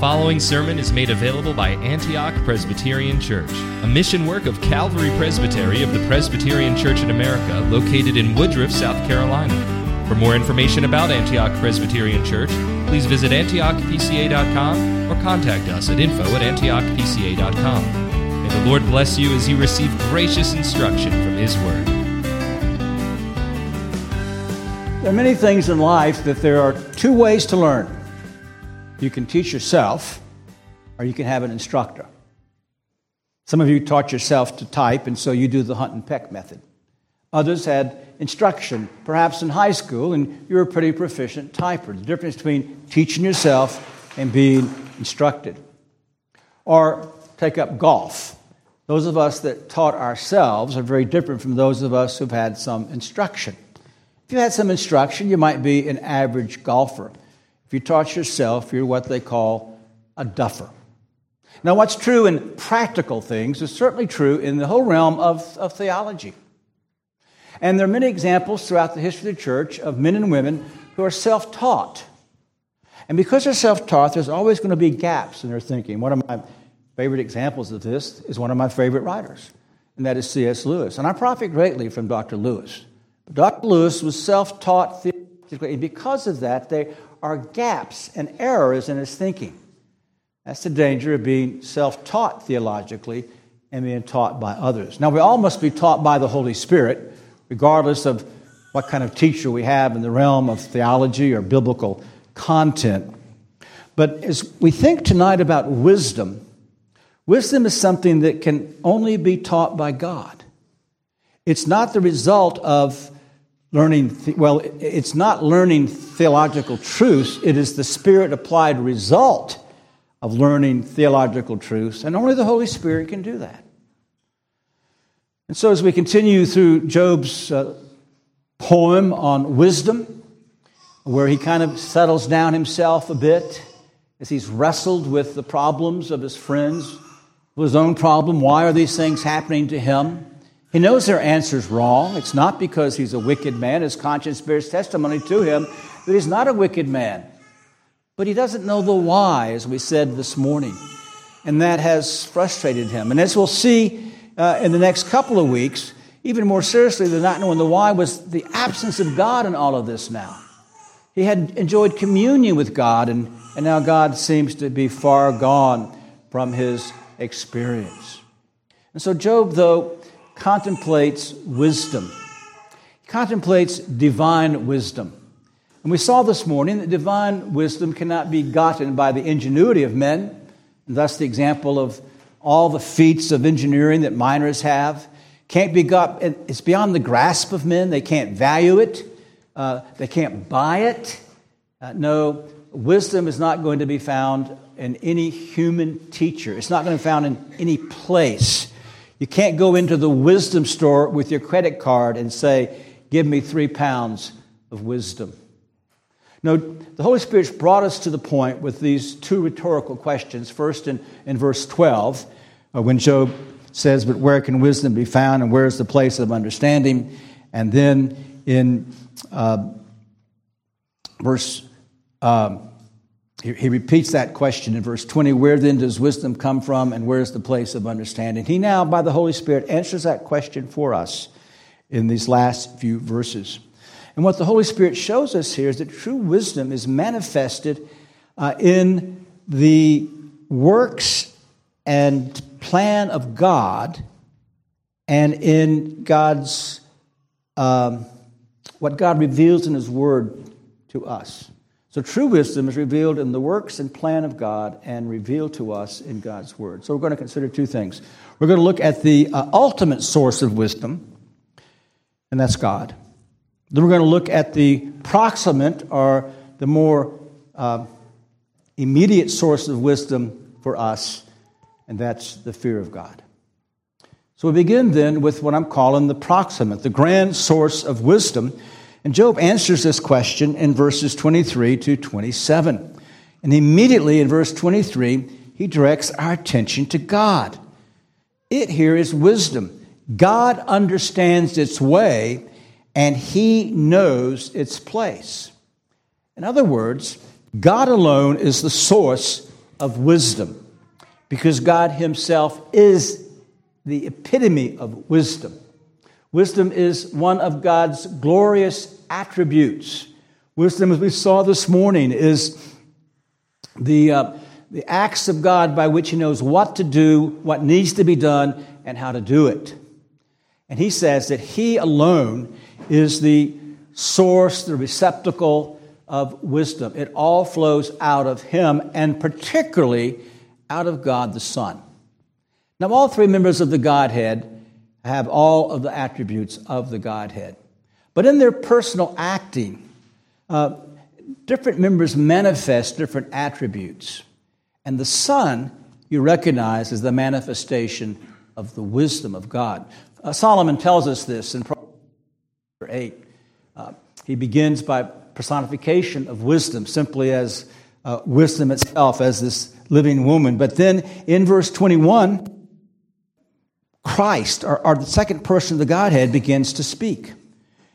following sermon is made available by Antioch Presbyterian Church, a mission work of Calvary Presbytery of the Presbyterian Church in America, located in Woodruff, South Carolina. For more information about Antioch Presbyterian Church, please visit antiochpca.com or contact us at info at antiochpca.com. May the Lord bless you as you receive gracious instruction from His Word. There are many things in life that there are two ways to learn. You can teach yourself, or you can have an instructor. Some of you taught yourself to type, and so you do the hunt and peck method. Others had instruction, perhaps in high school, and you were a pretty proficient typer. The difference between teaching yourself and being instructed. Or take up golf. Those of us that taught ourselves are very different from those of us who've had some instruction. If you had some instruction, you might be an average golfer. If you taught yourself, you're what they call a duffer. Now, what's true in practical things is certainly true in the whole realm of, of theology. And there are many examples throughout the history of the church of men and women who are self taught. And because they're self taught, there's always going to be gaps in their thinking. One of my favorite examples of this is one of my favorite writers, and that is C.S. Lewis. And I profit greatly from Dr. Lewis. Dr. Lewis was self taught theologically, and because of that, they are gaps and errors in his thinking. That's the danger of being self taught theologically and being taught by others. Now, we all must be taught by the Holy Spirit, regardless of what kind of teacher we have in the realm of theology or biblical content. But as we think tonight about wisdom, wisdom is something that can only be taught by God. It's not the result of learning, well, it's not learning theological truths, it is the Spirit applied result of learning theological truths, and only the Holy Spirit can do that. And so, as we continue through Job's uh, poem on wisdom, where he kind of settles down himself a bit as he's wrestled with the problems of his friends, his own problem why are these things happening to him? He knows their answer's wrong. It's not because he's a wicked man. His conscience bears testimony to him that he's not a wicked man. But he doesn't know the why, as we said this morning. And that has frustrated him. And as we'll see uh, in the next couple of weeks, even more seriously than not knowing the why was the absence of God in all of this now. He had enjoyed communion with God, and, and now God seems to be far gone from his experience. And so, Job, though, contemplates wisdom. He contemplates divine wisdom. And we saw this morning that divine wisdom cannot be gotten by the ingenuity of men, and thus the example of all the feats of engineering that miners have. Can't be got, it's beyond the grasp of men. They can't value it, uh, they can't buy it. Uh, no, wisdom is not going to be found in any human teacher, it's not going to be found in any place. You can't go into the wisdom store with your credit card and say, Give me three pounds of wisdom. No, the Holy Spirit's brought us to the point with these two rhetorical questions. First, in, in verse 12, uh, when Job says, But where can wisdom be found, and where is the place of understanding? And then in uh, verse um, he, repeats that question in verse 20 Where then does wisdom come from, and where is the place of understanding? He now, by the Holy Spirit, answers that question for us in these last few verses. And what the Holy Spirit shows us here is that true wisdom is manifested uh, in the works and plan of God and in God's, um, what God reveals in His Word to us. So true wisdom is revealed in the works and plan of God and revealed to us in God's Word. So we're going to consider two things. We're going to look at the uh, ultimate source of wisdom, and that's God. Then we're going to look at the proximate or the more uh, immediate source of wisdom for us, and that's the fear of God. So we begin then with what I'm calling the proximate, the grand source of wisdom. And Job answers this question in verses 23 to 27. And immediately in verse 23, he directs our attention to God. It here is wisdom. God understands its way and he knows its place. In other words, God alone is the source of wisdom because God Himself is the epitome of wisdom. Wisdom is one of God's glorious attributes. Wisdom, as we saw this morning, is the, uh, the acts of God by which He knows what to do, what needs to be done, and how to do it. And He says that He alone is the source, the receptacle of wisdom. It all flows out of Him, and particularly out of God the Son. Now, all three members of the Godhead have all of the attributes of the Godhead. But in their personal acting, uh, different members manifest different attributes. And the Son you recognize as the manifestation of the wisdom of God. Uh, Solomon tells us this in Proverbs 8. Uh, he begins by personification of wisdom, simply as uh, wisdom itself, as this living woman. But then in verse 21, Christ, or, or the second person of the Godhead, begins to speak.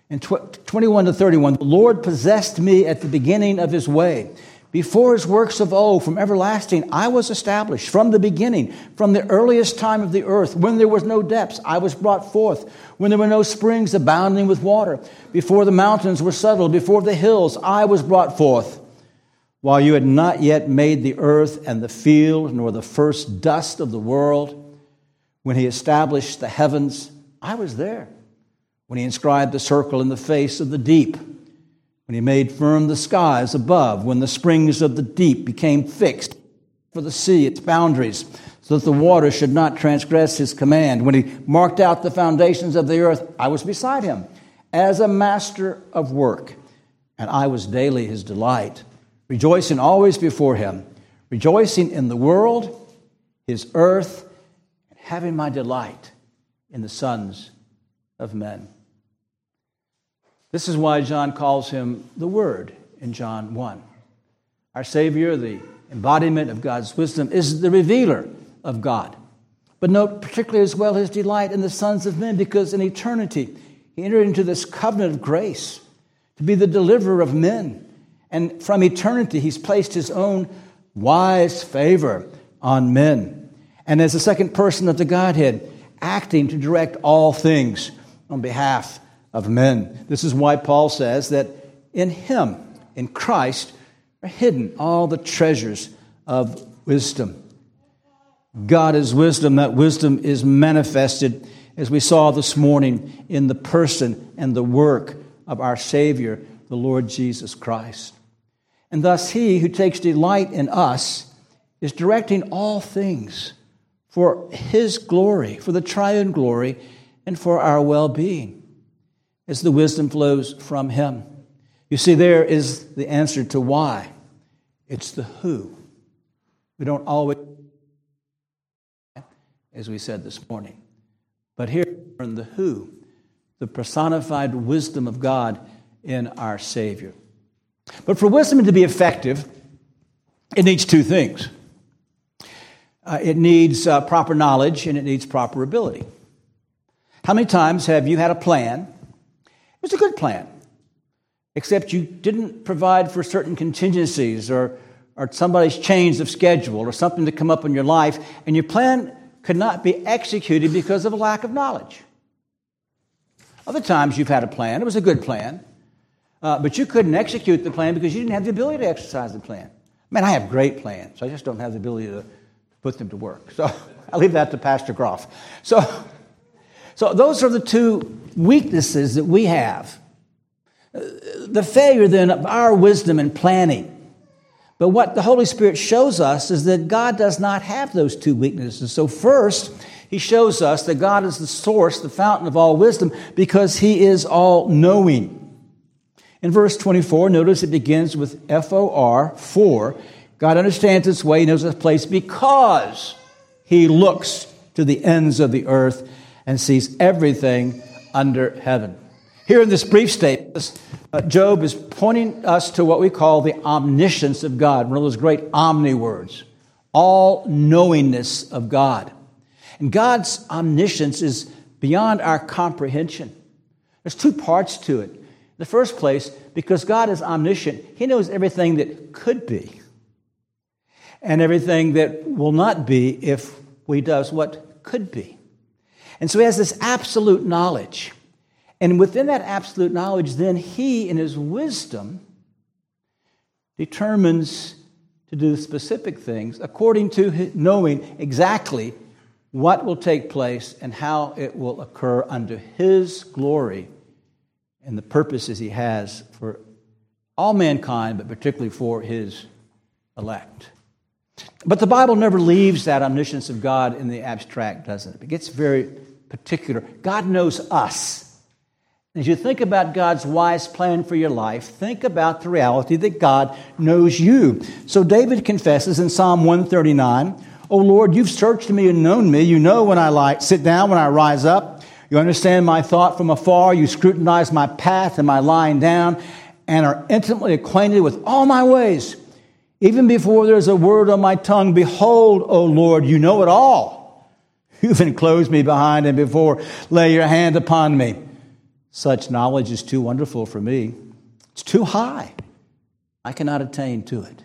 In tw- 21 to 31, the Lord possessed me at the beginning of his way. Before his works of old, from everlasting, I was established. From the beginning, from the earliest time of the earth, when there was no depths, I was brought forth. When there were no springs abounding with water, before the mountains were settled, before the hills, I was brought forth. While you had not yet made the earth and the field, nor the first dust of the world, when he established the heavens, I was there. When he inscribed the circle in the face of the deep, when he made firm the skies above, when the springs of the deep became fixed for the sea, its boundaries, so that the water should not transgress his command, when he marked out the foundations of the earth, I was beside him as a master of work, and I was daily his delight, rejoicing always before him, rejoicing in the world, his earth, having my delight in the sons of men. This is why John calls him the Word in John 1. Our Savior, the embodiment of God's wisdom, is the revealer of God. But note particularly as well his delight in the sons of men, because in eternity he entered into this covenant of grace to be the deliverer of men. And from eternity he's placed his own wise favor on men. And as the second person of the Godhead, acting to direct all things on behalf of men. This is why Paul says that in him, in Christ, are hidden all the treasures of wisdom. God is wisdom. That wisdom is manifested, as we saw this morning, in the person and the work of our Savior, the Lord Jesus Christ. And thus, He who takes delight in us is directing all things for His glory, for the triune glory, and for our well being as the wisdom flows from him. You see, there is the answer to why. It's the who. We don't always, as we said this morning. But here in the who, the personified wisdom of God in our Savior. But for wisdom to be effective, it needs two things uh, it needs uh, proper knowledge and it needs proper ability. How many times have you had a plan It was a good plan, except you didn't provide for certain contingencies or, or somebody's change of schedule or something to come up in your life, and your plan could not be executed because of a lack of knowledge. Other times you've had a plan, it was a good plan, uh, but you couldn't execute the plan because you didn't have the ability to exercise the plan. Man, I have great plans, I just don't have the ability to put them to work. So I leave that to Pastor Groff. So, so those are the two weaknesses that we have. The failure then of our wisdom and planning. But what the Holy Spirit shows us is that God does not have those two weaknesses. So, first, He shows us that God is the source, the fountain of all wisdom, because He is all knowing. In verse 24, notice it begins with F O R, for. God understands His way, He knows His place because He looks to the ends of the earth and sees everything under heaven. Here in this brief statement, uh, Job is pointing us to what we call the omniscience of God, one of those great omni words, all knowingness of God. And God's omniscience is beyond our comprehension. There's two parts to it. In the first place, because God is omniscient, He knows everything that could be. And everything that will not be if we does what could be. And so he has this absolute knowledge. And within that absolute knowledge, then he, in his wisdom, determines to do specific things according to knowing exactly what will take place and how it will occur under his glory and the purposes he has for all mankind, but particularly for his elect. But the Bible never leaves that omniscience of God in the abstract, doesn't it? It gets very particular. God knows us. As you think about God's wise plan for your life, think about the reality that God knows you. So David confesses in Psalm 139, "O Lord, you've searched me and known me. You know when I lie, sit down, when I rise up. You understand my thought from afar. You scrutinize my path and my lying down, and are intimately acquainted with all my ways. Even before there's a word on my tongue, behold, O Lord, you know it all. You've enclosed me behind and before. Lay your hand upon me. Such knowledge is too wonderful for me. It's too high. I cannot attain to it.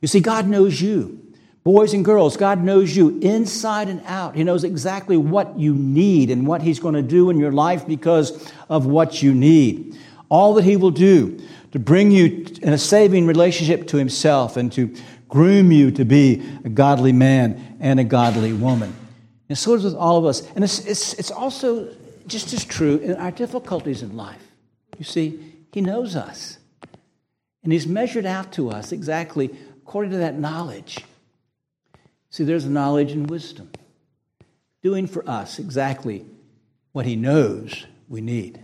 You see, God knows you. Boys and girls, God knows you inside and out. He knows exactly what you need and what He's going to do in your life because of what you need. All that He will do to bring you in a saving relationship to Himself and to groom you to be a godly man and a godly woman. And so it is with all of us. And it's, it's, it's also just as true in our difficulties in life. You see, He knows us. And He's measured out to us exactly according to that knowledge. See, there's knowledge and wisdom doing for us exactly what He knows we need.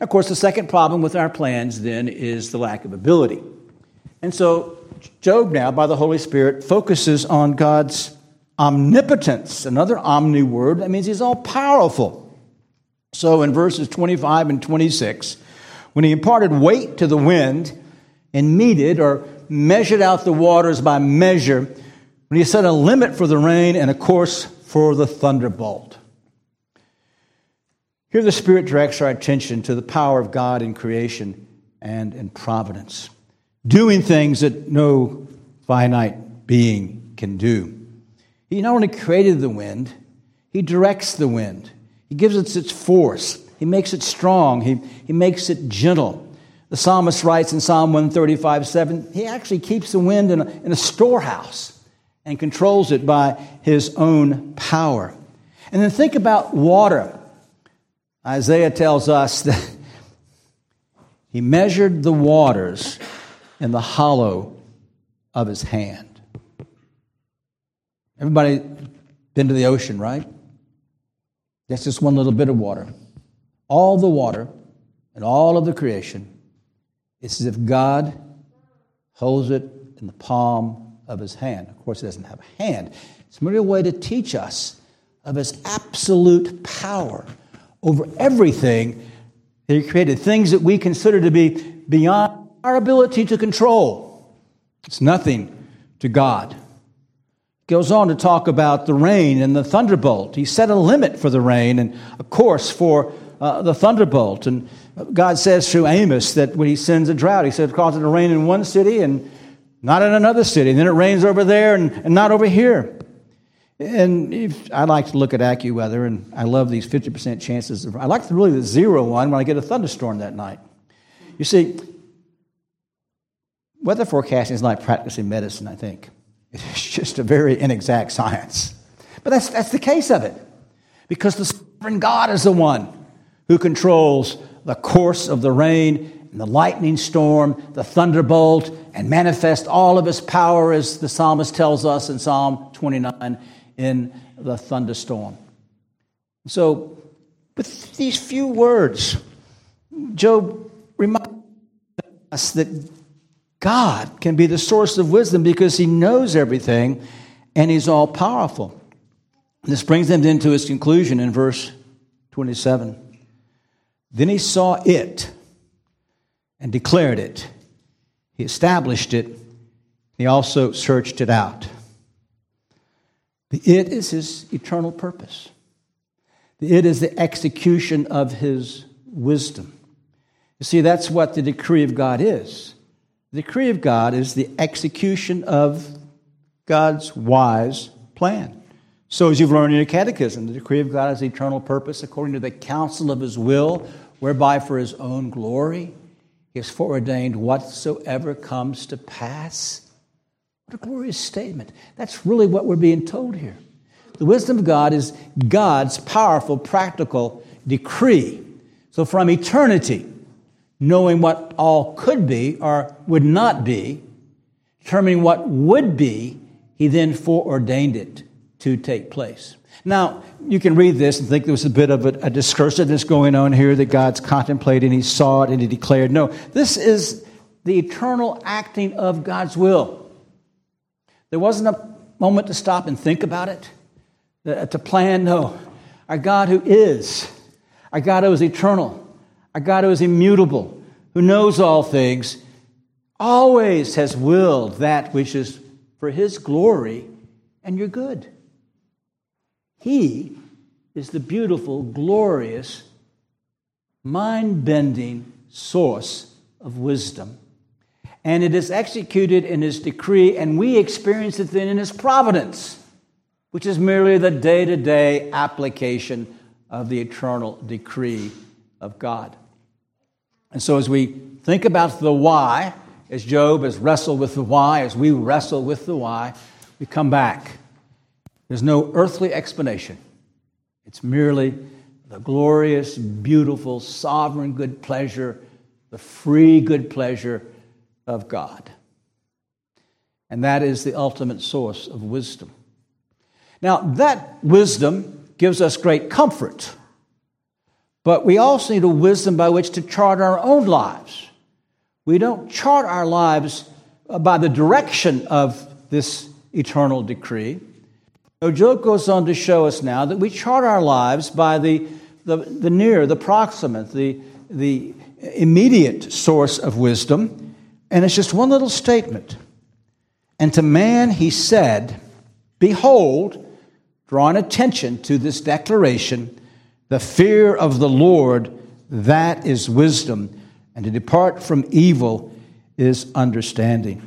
Of course, the second problem with our plans then is the lack of ability. And so, Job now, by the Holy Spirit, focuses on God's omnipotence, another omni word. That means he's all powerful. So in verses 25 and 26, when he imparted weight to the wind and meted or measured out the waters by measure, when he set a limit for the rain and a course for the thunderbolt. Here the Spirit directs our attention to the power of God in creation and in providence, doing things that no finite being can do. He not only created the wind, he directs the wind. He gives it its force. He makes it strong. He, he makes it gentle. The psalmist writes in Psalm 135 7, he actually keeps the wind in a, in a storehouse and controls it by his own power. And then think about water. Isaiah tells us that he measured the waters in the hollow of his hand. Everybody been to the ocean, right? That's just one little bit of water. All the water and all of the creation, it's as if God holds it in the palm of his hand. Of course, he doesn't have a hand. It's merely a way to teach us of his absolute power over everything that he created, things that we consider to be beyond our ability to control. It's nothing to God He goes on to talk about the rain and the thunderbolt. He set a limit for the rain and a course for uh, the thunderbolt. And God says through Amos that when he sends a drought, he said, causes it to rain in one city and not in another city. And then it rains over there and, and not over here. And if, I like to look at AccuWeather, and I love these 50% chances. Of, I like really the zero one when I get a thunderstorm that night. You see, weather forecasting is like practicing medicine, I think. It's just a very inexact science. But that's, that's the case of it. Because the sovereign God is the one who controls the course of the rain and the lightning storm, the thunderbolt, and manifest all of his power, as the psalmist tells us in Psalm 29, in the thunderstorm. So, with these few words, Job reminds us that God can be the source of wisdom because he knows everything and he's all powerful. This brings them into his conclusion in verse 27. Then he saw it and declared it. He established it. He also searched it out. The it is his eternal purpose. The it is the execution of his wisdom. You see, that's what the decree of God is. The decree of God is the execution of God's wise plan. So, as you've learned in your catechism, the decree of God has eternal purpose according to the counsel of his will, whereby for his own glory he has foreordained whatsoever comes to pass. What a glorious statement. That's really what we're being told here. The wisdom of God is God's powerful, practical decree. So, from eternity, knowing what all could be or would not be, determining what would be, he then foreordained it to take place. Now, you can read this and think there was a bit of a, a discursiveness going on here that God's contemplating, he saw it and he declared. No, this is the eternal acting of God's will. There wasn't a moment to stop and think about it, uh, to plan. No. Our God who is, our God who is eternal, our God who is immutable, who knows all things, always has willed that which is for his glory and your good. He is the beautiful, glorious, mind bending source of wisdom and it is executed in his decree, and we experience it then in his providence, which is merely the day to day application of the eternal decree of God. And so, as we think about the why, as Job has wrestled with the why, as we wrestle with the why, we come back. There's no earthly explanation, it's merely the glorious, beautiful, sovereign good pleasure, the free good pleasure of God. And that is the ultimate source of wisdom. Now, that wisdom gives us great comfort, but we also need a wisdom by which to chart our own lives. We don't chart our lives by the direction of this eternal decree. No, Job goes on to show us now that we chart our lives by the, the, the near, the proximate, the, the immediate source of wisdom. And it's just one little statement. And to man he said, Behold, drawing attention to this declaration, the fear of the Lord, that is wisdom, and to depart from evil is understanding.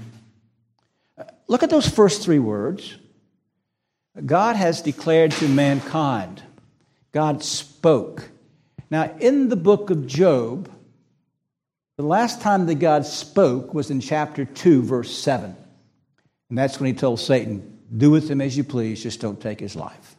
Uh, look at those first three words. God has declared to mankind. God spoke. Now, in the book of Job, the last time that God spoke was in chapter 2, verse 7. And that's when he told Satan, Do with him as you please, just don't take his life.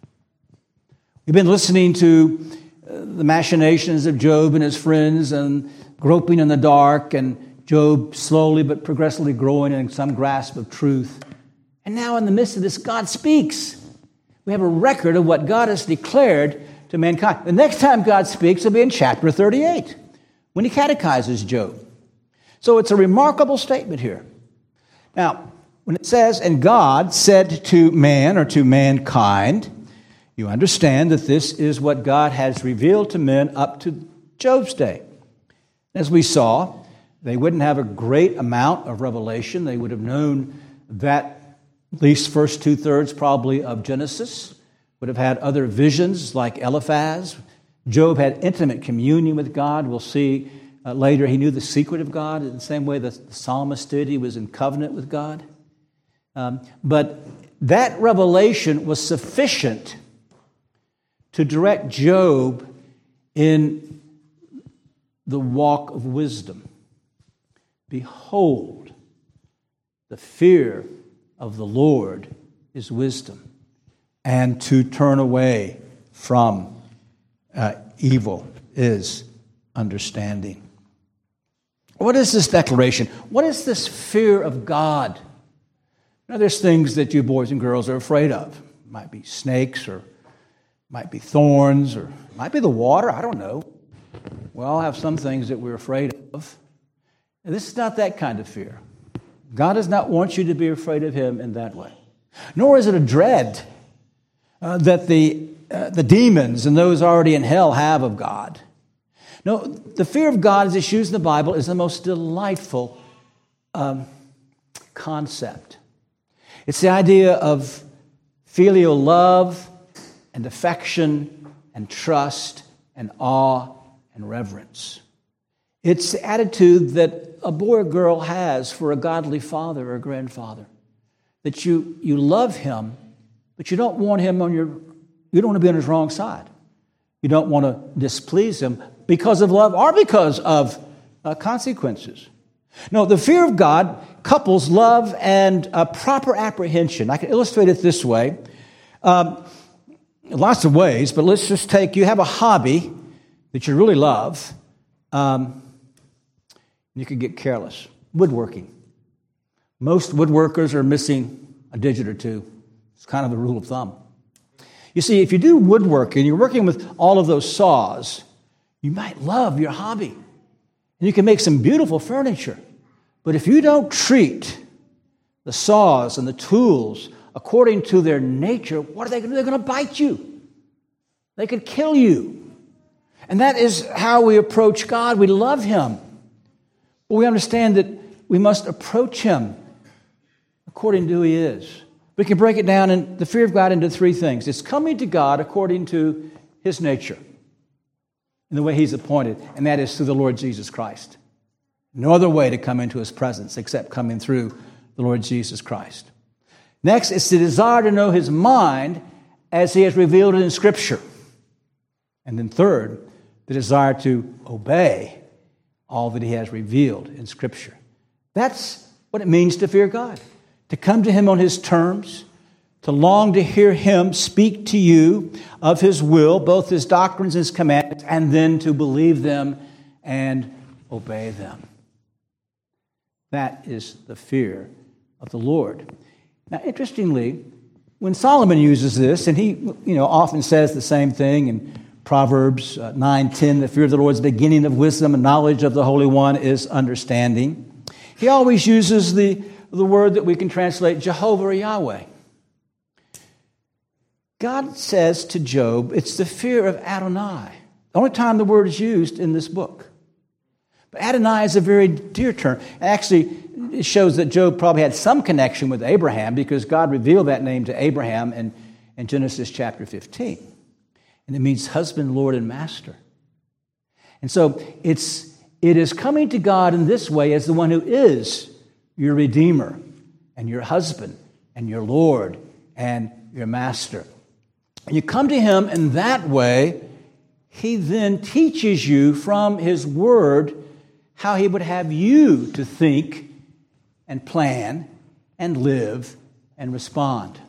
We've been listening to uh, the machinations of Job and his friends and groping in the dark, and Job slowly but progressively growing in some grasp of truth. And now, in the midst of this, God speaks. We have a record of what God has declared to mankind. The next time God speaks will be in chapter 38 when he catechizes Job. So it's a remarkable statement here. Now, when it says, and God said to man or to mankind, you understand that this is what God has revealed to men up to Job's day. As we saw, they wouldn't have a great amount of revelation. They would have known that at least first two thirds probably of Genesis, would have had other visions like Eliphaz, Job had intimate communion with God. We'll see uh, later he knew the secret of God in the same way the, the psalmist did. He was in covenant with God. Um, but that revelation was sufficient to direct Job in the walk of wisdom. Behold, the fear of the Lord is wisdom, and to turn away from uh, evil is understanding. What is this declaration? What is this fear of God? Now, there's things that you boys and girls are afraid of. It might be snakes, or might be thorns, or might be the water. I don't know. We all have some things that we're afraid of. And this is not that kind of fear. God does not want you to be afraid of Him in that way. Nor is it a dread uh, that the uh, the demons and those already in hell have of God. No, the fear of God, as it's used in the Bible, is the most delightful um, concept. It's the idea of filial love and affection and trust and awe and reverence. It's the attitude that a boy or girl has for a godly father or grandfather. That you, you love him, but you don't want him on your, you don't want to be on his wrong side. You don't want to displease him because of love or because of uh, consequences. No, the fear of God couples love and a proper apprehension. I can illustrate it this way. Um, lots of ways, but let's just take you have a hobby that you really love. Um, you could get careless. Woodworking. Most woodworkers are missing a digit or two. It's kind of the rule of thumb. You see, if you do woodworking, you're working with all of those saws, you might love your hobby. And you can make some beautiful furniture. But if you don't treat the saws and the tools according to their nature, what are they going to do? They're going to bite you. They could kill you. And that is how we approach God. We love Him. But we understand that we must approach Him according to who He is. We can break it down in the fear of God into three things it's coming to God according to His nature in the way He's appointed, and that is through the Lord Jesus Christ. No other way to come into His presence except coming through the Lord Jesus Christ. Next, it's the desire to know His mind as He has revealed it in Scripture. And then third, the desire to obey all that he has revealed in Scripture. That's what it means to fear God, to come to him on his terms, to long to hear him speak to you of his will, both his doctrines and his commandments, and then to believe them and obey them. That is the fear of the Lord. Now, interestingly, when Solomon uses this, and he you know, often says the same thing, in Proverbs uh, 9 10, the fear of the Lord is the beginning of wisdom, and knowledge of the Holy One is understanding. He always uses the, the word that we can translate Jehovah or Yahweh. God says to Job, it's the fear of Adonai. The only time the word is used in this book. But Adonai is a very dear term. Actually, it shows that Job probably had some connection with Abraham because God revealed that name to Abraham in, in Genesis chapter 15 and it means husband, Lord, and master. And so it's, it is coming to God in this way as the one who is your Redeemer and your husband and your Lord and your master. And you come to Him in that way, He then teaches you from His Word how He would have you to think and plan and live and respond.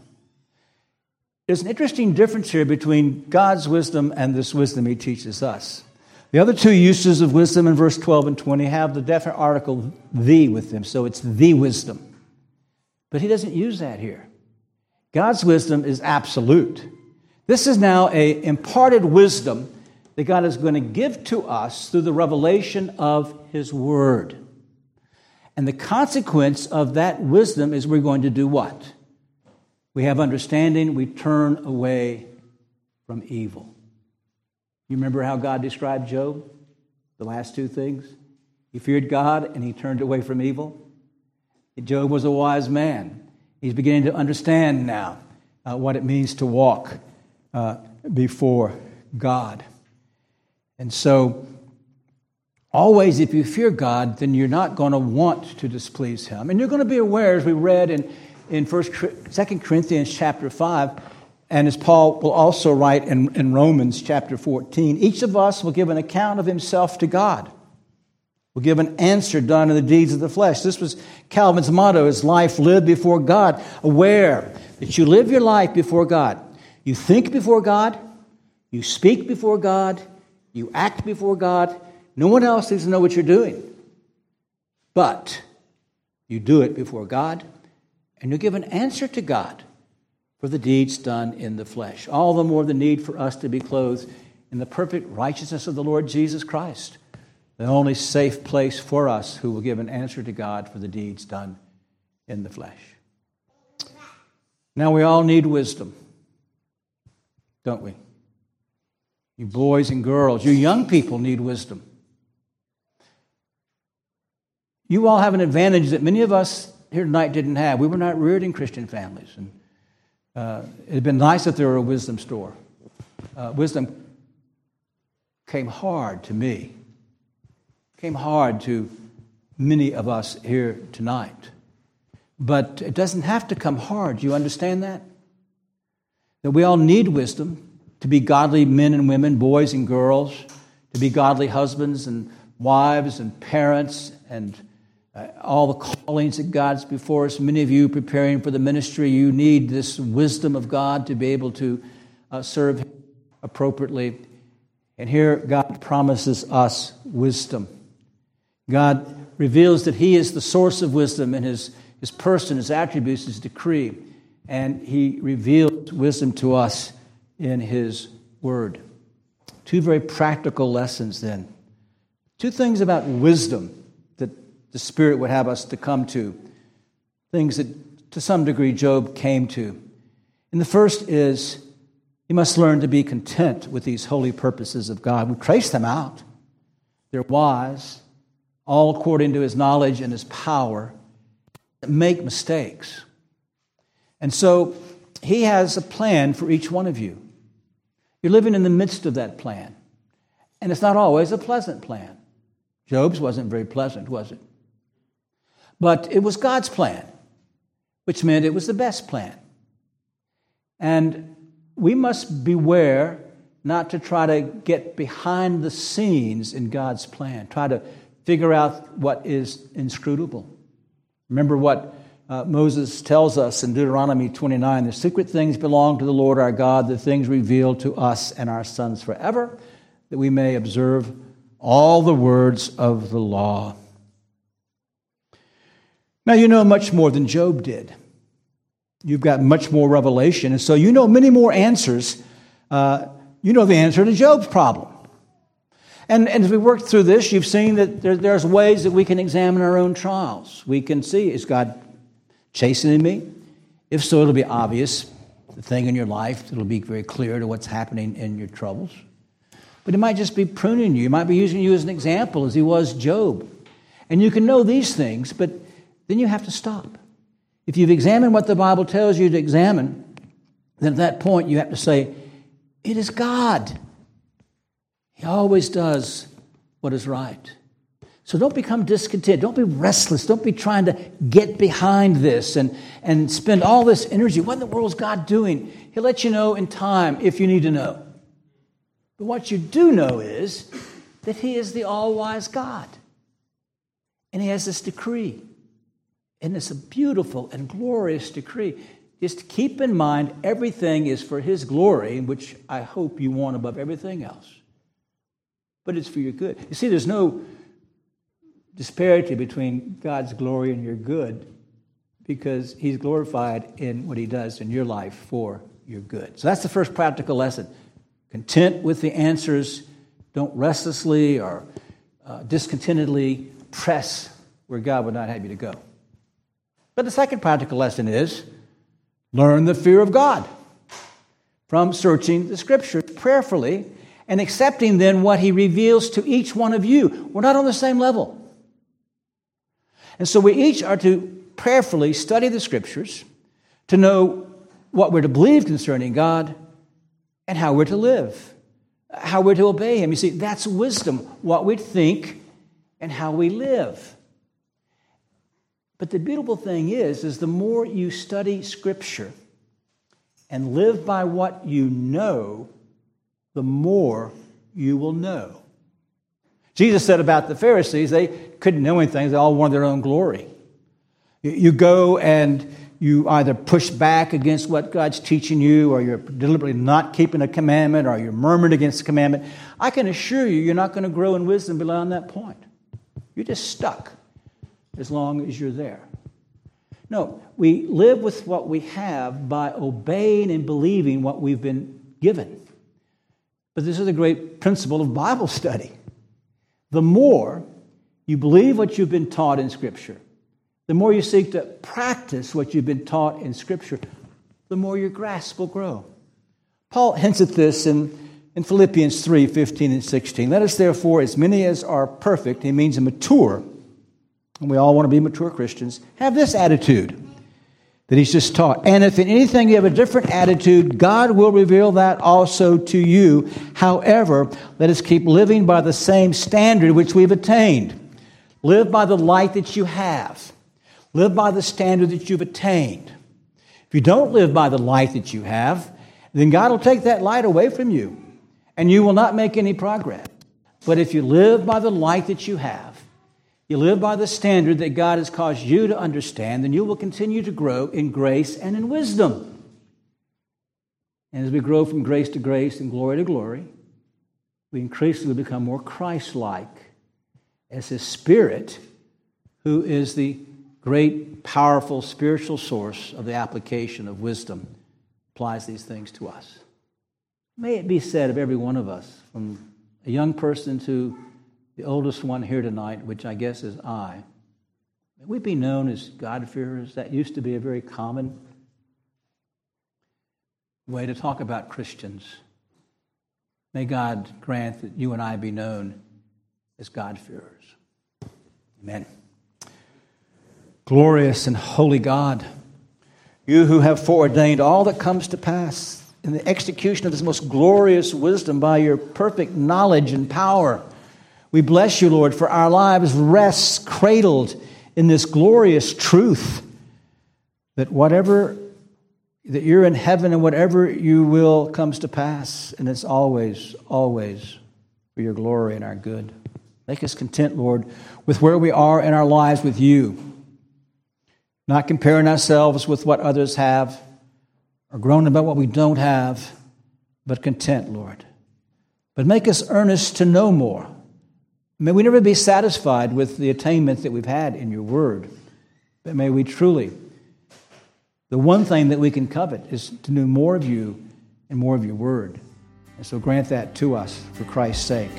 There's an interesting difference here between God's wisdom and this wisdom he teaches us. The other two uses of wisdom in verse 12 and 20 have the definite article the with them, so it's the wisdom. But he doesn't use that here. God's wisdom is absolute. This is now a imparted wisdom that God is going to give to us through the revelation of his word. And the consequence of that wisdom is we're going to do what? we have understanding, we turn away from evil. You remember how God described Job? The last two things? He feared God and he turned away from evil. Job was a wise man. He's beginning to understand now uh, what it means to walk uh, before God. And so, always, if you fear God, then you're not going to want to displease Him. And you're going to be aware, as we read in in First, 2 Corinthians chapter 5, and as Paul will also write in, in Romans chapter 14, each of us will give an account of himself to God. Will give an answer done in the deeds of the flesh. This was Calvin's motto: "His life lived before God." Aware that you live your life before God. You think before God. You speak before God. You act before God. No one else needs to know what you're doing. But you do it before God and you give an answer to God for the deeds done in the flesh. All the more the need for us to be clothed in the perfect righteousness of the Lord Jesus Christ, the only safe place for us who will give an answer to God for the deeds done in the flesh. Now, we all need wisdom, don't we? You boys and girls, you young people need wisdom. You all have an advantage that many of us here tonight didn't have. We were not reared in Christian families. And uh, it had been nice that there were a wisdom store. Uh, wisdom came hard to me, came hard to many of us here tonight. But it doesn't have to come hard. You understand that? That we all need wisdom to be godly men and women, boys and girls, to be godly husbands and wives and parents and uh, all the callings that God's before us. Many of you preparing for the ministry, you need this wisdom of God to be able to uh, serve Him appropriately. And here God promises us wisdom. God reveals that He is the source of wisdom in His, his person, His attributes, His decree. And He reveals wisdom to us in His Word. Two very practical lessons then. Two things about wisdom the Spirit would have us to come to, things that to some degree Job came to. And the first is you must learn to be content with these holy purposes of God. We trace them out. They're wise, all according to his knowledge and his power, make mistakes. And so he has a plan for each one of you. You're living in the midst of that plan. And it's not always a pleasant plan. Job's wasn't very pleasant, was it? But it was God's plan, which meant it was the best plan. And we must beware not to try to get behind the scenes in God's plan, try to figure out what is inscrutable. Remember what uh, Moses tells us in Deuteronomy 29 the secret things belong to the Lord our God, the things revealed to us and our sons forever, that we may observe all the words of the law. Now, you know much more than Job did. You've got much more revelation, and so you know many more answers. Uh, you know the answer to Job's problem. And, and, as we work through this, you've seen that there, there's ways that we can examine our own trials. We can see, is God chastening me? If so, it'll be obvious, the thing in your life. It'll be very clear to what's happening in your troubles. But it might just be pruning you. It might be using you as an example, as he was Job. And you can know these things, but then you have to stop. If you've examined what the Bible tells you to examine, then at that point you have to say, It is God. He always does what is right. So don't become discontent. Don't be restless. Don't be trying to get behind this and, and spend all this energy. What in the world is God doing? He'll let you know in time if you need to know. But what you do know is that He is the all wise God. And He has this decree. And it's a beautiful and glorious decree. Just keep in mind everything is for His glory, which I hope you want above everything else. But it's for your good. You see, there's no disparity between God's glory and your good because He's glorified in what He does in your life for your good. So that's the first practical lesson. Content with the answers. Don't restlessly or uh, discontentedly press where God would not have you to go. But the second practical lesson is learn the fear of God from searching the scriptures prayerfully and accepting then what he reveals to each one of you. We're not on the same level. And so we each are to prayerfully study the scriptures to know what we're to believe concerning God and how we're to live, how we're to obey Him. You see, that's wisdom, what we think and how we live. But the beautiful thing is, is the more you study Scripture and live by what you know, the more you will know. Jesus said about the Pharisees, they couldn't know anything, they all wanted their own glory. You go and you either push back against what God's teaching you, or you're deliberately not keeping a commandment, or you're murmuring against the commandment. I can assure you, you're not going to grow in wisdom beyond that point. You're just stuck as long as you're there. No, we live with what we have by obeying and believing what we've been given. But this is a great principle of Bible study the more you believe what you've been taught in Scripture, the more you seek to practice what you've been taught in Scripture, the more your grasp will grow. Paul hints at this in, in Philippians 3 15 and 16. Let us therefore, as many as are perfect, he means mature, and we all want to be mature Christians, have this attitude that he's just taught. And if in anything you have a different attitude, God will reveal that also to you. However, let us keep living by the same standard which we've attained. Live by the light that you have. Live by the standard that you've attained. If you don't live by the light that you have, then God will take that light away from you and you will not make any progress. But if you live by the light that you have, you live by the standard that God has caused you to understand, then you will continue to grow in grace and in wisdom. And as we grow from grace to grace and glory to glory, we increasingly become more Christ like as His Spirit, who is the great, powerful spiritual source of the application of wisdom, applies these things to us. May it be said of every one of us, from a young person to the oldest one here tonight, which I guess is I. May we be known as God-fearers. That used to be a very common way to talk about Christians. May God grant that you and I be known as God-fearers. Amen. Glorious and holy God, you who have foreordained all that comes to pass in the execution of this most glorious wisdom by your perfect knowledge and power we bless you, Lord, for our lives rest cradled in this glorious truth that whatever that you're in heaven and whatever you will comes to pass, and it's always, always for your glory and our good. Make us content, Lord, with where we are in our lives with you, not comparing ourselves with what others have or groaning about what we don't have, but content, Lord. But make us earnest to know more May we never be satisfied with the attainment that we've had in your word, but may we truly, the one thing that we can covet is to know more of you and more of your word. And so grant that to us for Christ's sake.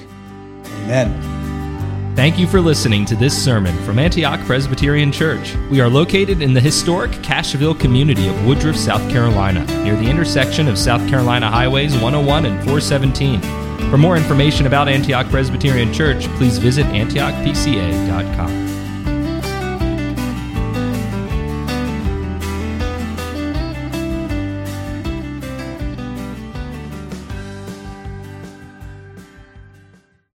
Amen. Thank you for listening to this sermon from Antioch Presbyterian Church. We are located in the historic Cashville community of Woodruff, South Carolina, near the intersection of South Carolina Highways 101 and 417. For more information about Antioch Presbyterian Church, please visit antiochpca.com.